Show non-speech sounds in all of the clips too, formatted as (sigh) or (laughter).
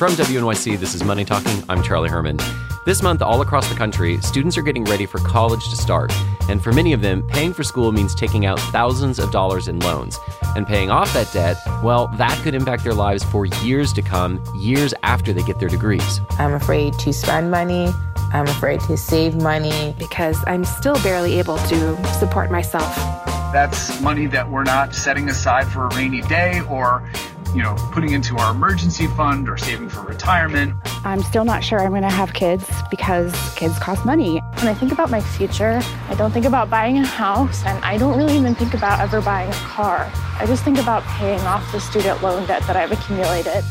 From WNYC, this is Money Talking. I'm Charlie Herman. This month, all across the country, students are getting ready for college to start. And for many of them, paying for school means taking out thousands of dollars in loans. And paying off that debt, well, that could impact their lives for years to come, years after they get their degrees. I'm afraid to spend money. I'm afraid to save money. Because I'm still barely able to support myself. That's money that we're not setting aside for a rainy day or you know, putting into our emergency fund or saving for retirement. I'm still not sure I'm going to have kids because kids cost money. When I think about my future, I don't think about buying a house and I don't really even think about ever buying a car. I just think about paying off the student loan debt that I've accumulated.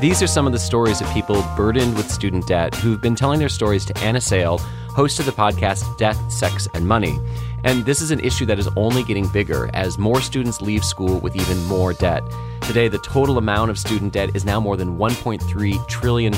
These are some of the stories of people burdened with student debt who've been telling their stories to Anna Sale, host of the podcast Death, Sex, and Money. And this is an issue that is only getting bigger as more students leave school with even more debt. Today, the total amount of student debt is now more than $1.3 trillion,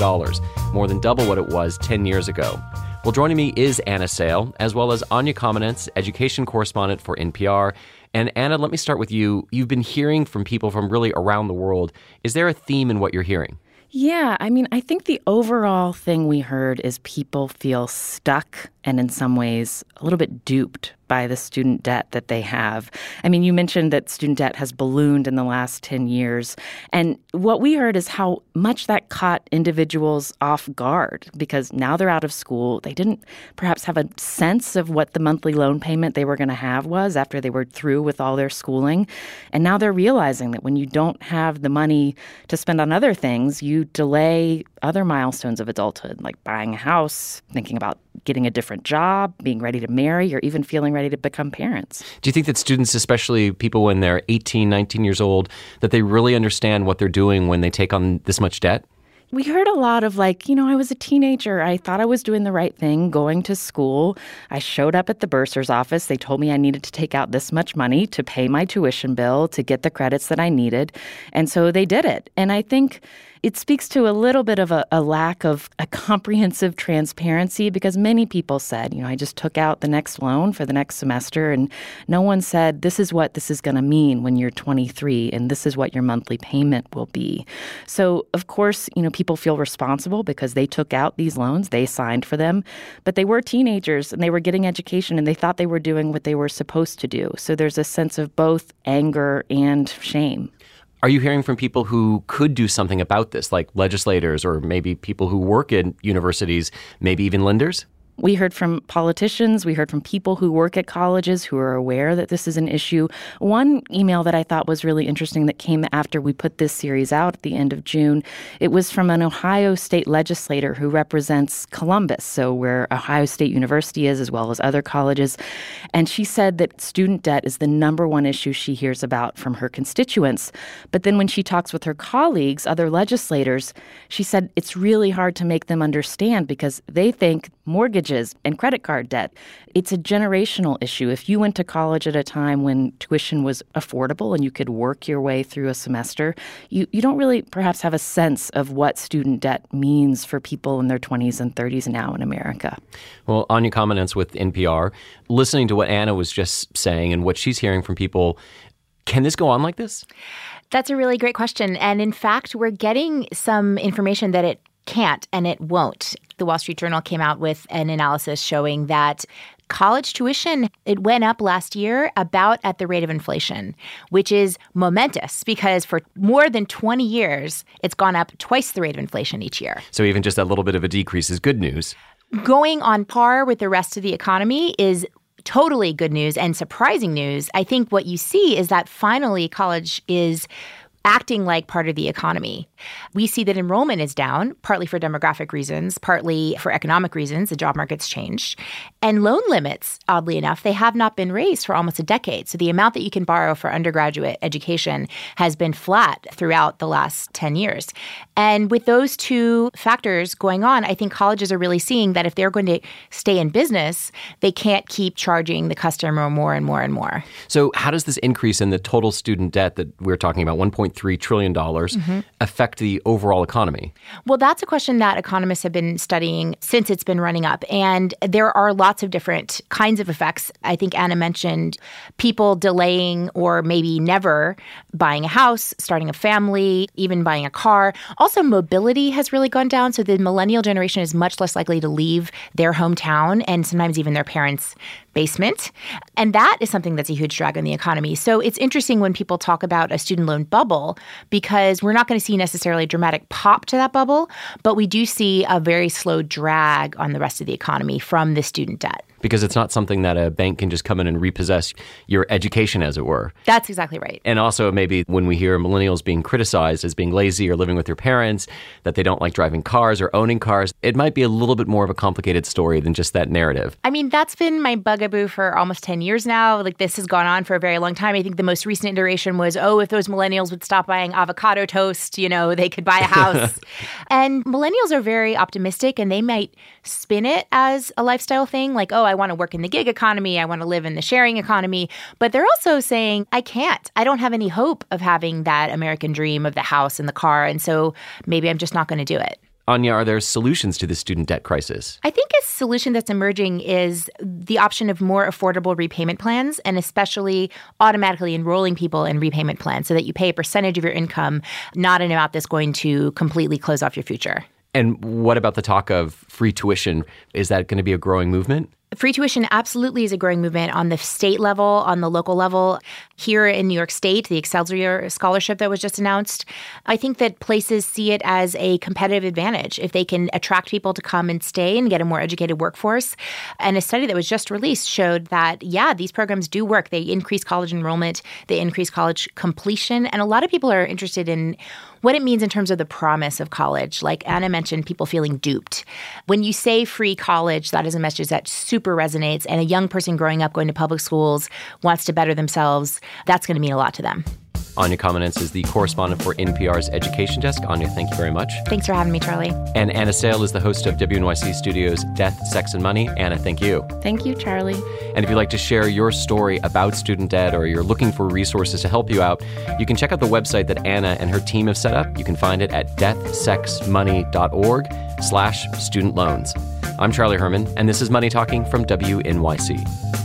more than double what it was 10 years ago. Well, joining me is Anna Sale, as well as Anya Kamenetz, education correspondent for NPR. And Anna, let me start with you. You've been hearing from people from really around the world. Is there a theme in what you're hearing? Yeah, I mean, I think the overall thing we heard is people feel stuck and in some ways a little bit duped by the student debt that they have. I mean, you mentioned that student debt has ballooned in the last 10 years. And what we heard is how much that caught individuals off guard because now they're out of school. They didn't perhaps have a sense of what the monthly loan payment they were going to have was after they were through with all their schooling. And now they're realizing that when you don't have the money to spend on other things, you delay other milestones of adulthood, like buying a house, thinking about getting a different job, being ready to marry, or even feeling ready to become parents. Do you think that students, especially people when they're 18, 19 years old, that they really understand what they're doing when they take on this much debt? we heard a lot of like, you know, I was a teenager. I thought I was doing the right thing, going to school. I showed up at the bursar's office. They told me I needed to take out this much money to pay my tuition bill, to get the credits that I needed. And so they did it. And I think it speaks to a little bit of a, a, lack of a comprehensive transparency because many people said, you know, I just took out the next loan for the next semester, and no one said, this is what this is going to mean when you're 23, and this is what your monthly payment will be. So, of course, you know, people feel responsible because they took out these loans, they signed for them, but they were teenagers and they were getting education and they thought they were doing what they were supposed to do. So, there's a sense of both anger and shame. Are you hearing from people who could do something about this, like legislators or maybe people who work in universities, maybe even lenders? We heard from politicians, we heard from people who work at colleges who are aware that this is an issue. One email that I thought was really interesting that came after we put this series out at the end of June, it was from an Ohio state legislator who represents Columbus, so where Ohio State University is as well as other colleges, and she said that student debt is the number one issue she hears about from her constituents. But then when she talks with her colleagues, other legislators, she said it's really hard to make them understand because they think mortgages and credit card debt. It's a generational issue. If you went to college at a time when tuition was affordable and you could work your way through a semester, you, you don't really perhaps have a sense of what student debt means for people in their 20s and 30s now in America. Well, Anya Kamenetz with NPR, listening to what Anna was just saying and what she's hearing from people, can this go on like this? That's a really great question. And in fact, we're getting some information that it can't and it won't. The Wall Street Journal came out with an analysis showing that college tuition it went up last year about at the rate of inflation which is momentous because for more than 20 years it's gone up twice the rate of inflation each year. So even just a little bit of a decrease is good news. Going on par with the rest of the economy is totally good news and surprising news. I think what you see is that finally college is acting like part of the economy. We see that enrollment is down, partly for demographic reasons, partly for economic reasons. The job market's changed. And loan limits, oddly enough, they have not been raised for almost a decade. So the amount that you can borrow for undergraduate education has been flat throughout the last 10 years. And with those two factors going on, I think colleges are really seeing that if they're going to stay in business, they can't keep charging the customer more and more and more. So, how does this increase in the total student debt that we're talking about, 1. $1.3 trillion mm-hmm. affect the overall economy? Well, that's a question that economists have been studying since it's been running up. And there are lots of different kinds of effects. I think Anna mentioned people delaying or maybe never buying a house, starting a family, even buying a car. Also, mobility has really gone down. So the millennial generation is much less likely to leave their hometown and sometimes even their parents' basement. And that is something that's a huge drag on the economy. So it's interesting when people talk about a student loan bubble because we're not going to see necessarily a dramatic pop to that bubble, but we do see a very slow drag on the rest of the economy from the student debt because it's not something that a bank can just come in and repossess your education, as it were. That's exactly right. And also, maybe when we hear millennials being criticized as being lazy or living with their parents, that they don't like driving cars or owning cars, it might be a little bit more of a complicated story than just that narrative. I mean, that's been my bugaboo for almost 10 years now. Like, this has gone on for a very long time. I think the most recent iteration was, oh, if those millennials would stop buying avocado toast, you know, they could buy a house. (laughs) and millennials are very optimistic and they might spin it as a lifestyle thing, like, oh, I want to work in the gig economy. I want to live in the sharing economy. But they're also saying, I can't. I don't have any hope of having that American dream of the house and the car. And so maybe I'm just not going to do it. Anya, are there solutions to the student debt crisis? I think a solution that's emerging is the option of more affordable repayment plans and especially automatically enrolling people in repayment plans so that you pay a percentage of your income, not an amount that's going to completely close off your future. And what about the talk of free tuition? Is that going to be a growing movement? Free tuition absolutely is a growing movement on the state level, on the local level. Here in New York State, the Excelsior Scholarship that was just announced, I think that places see it as a competitive advantage if they can attract people to come and stay and get a more educated workforce. And a study that was just released showed that, yeah, these programs do work. They increase college enrollment, they increase college completion. And a lot of people are interested in what it means in terms of the promise of college. Like Anna mentioned, people feeling duped. When you say free college, that is a message that super resonates. And a young person growing up going to public schools wants to better themselves. That's going to mean a lot to them. Anya Kamenetz is the correspondent for NPR's Education Desk. Anya, thank you very much. Thanks for having me, Charlie. And Anna Sale is the host of WNYC Studios' Death, Sex, and Money. Anna, thank you. Thank you, Charlie. And if you'd like to share your story about student debt or you're looking for resources to help you out, you can check out the website that Anna and her team have set up. You can find it at deathsexmoney.org slash student loans. I'm Charlie Herman, and this is Money Talking from WNYC.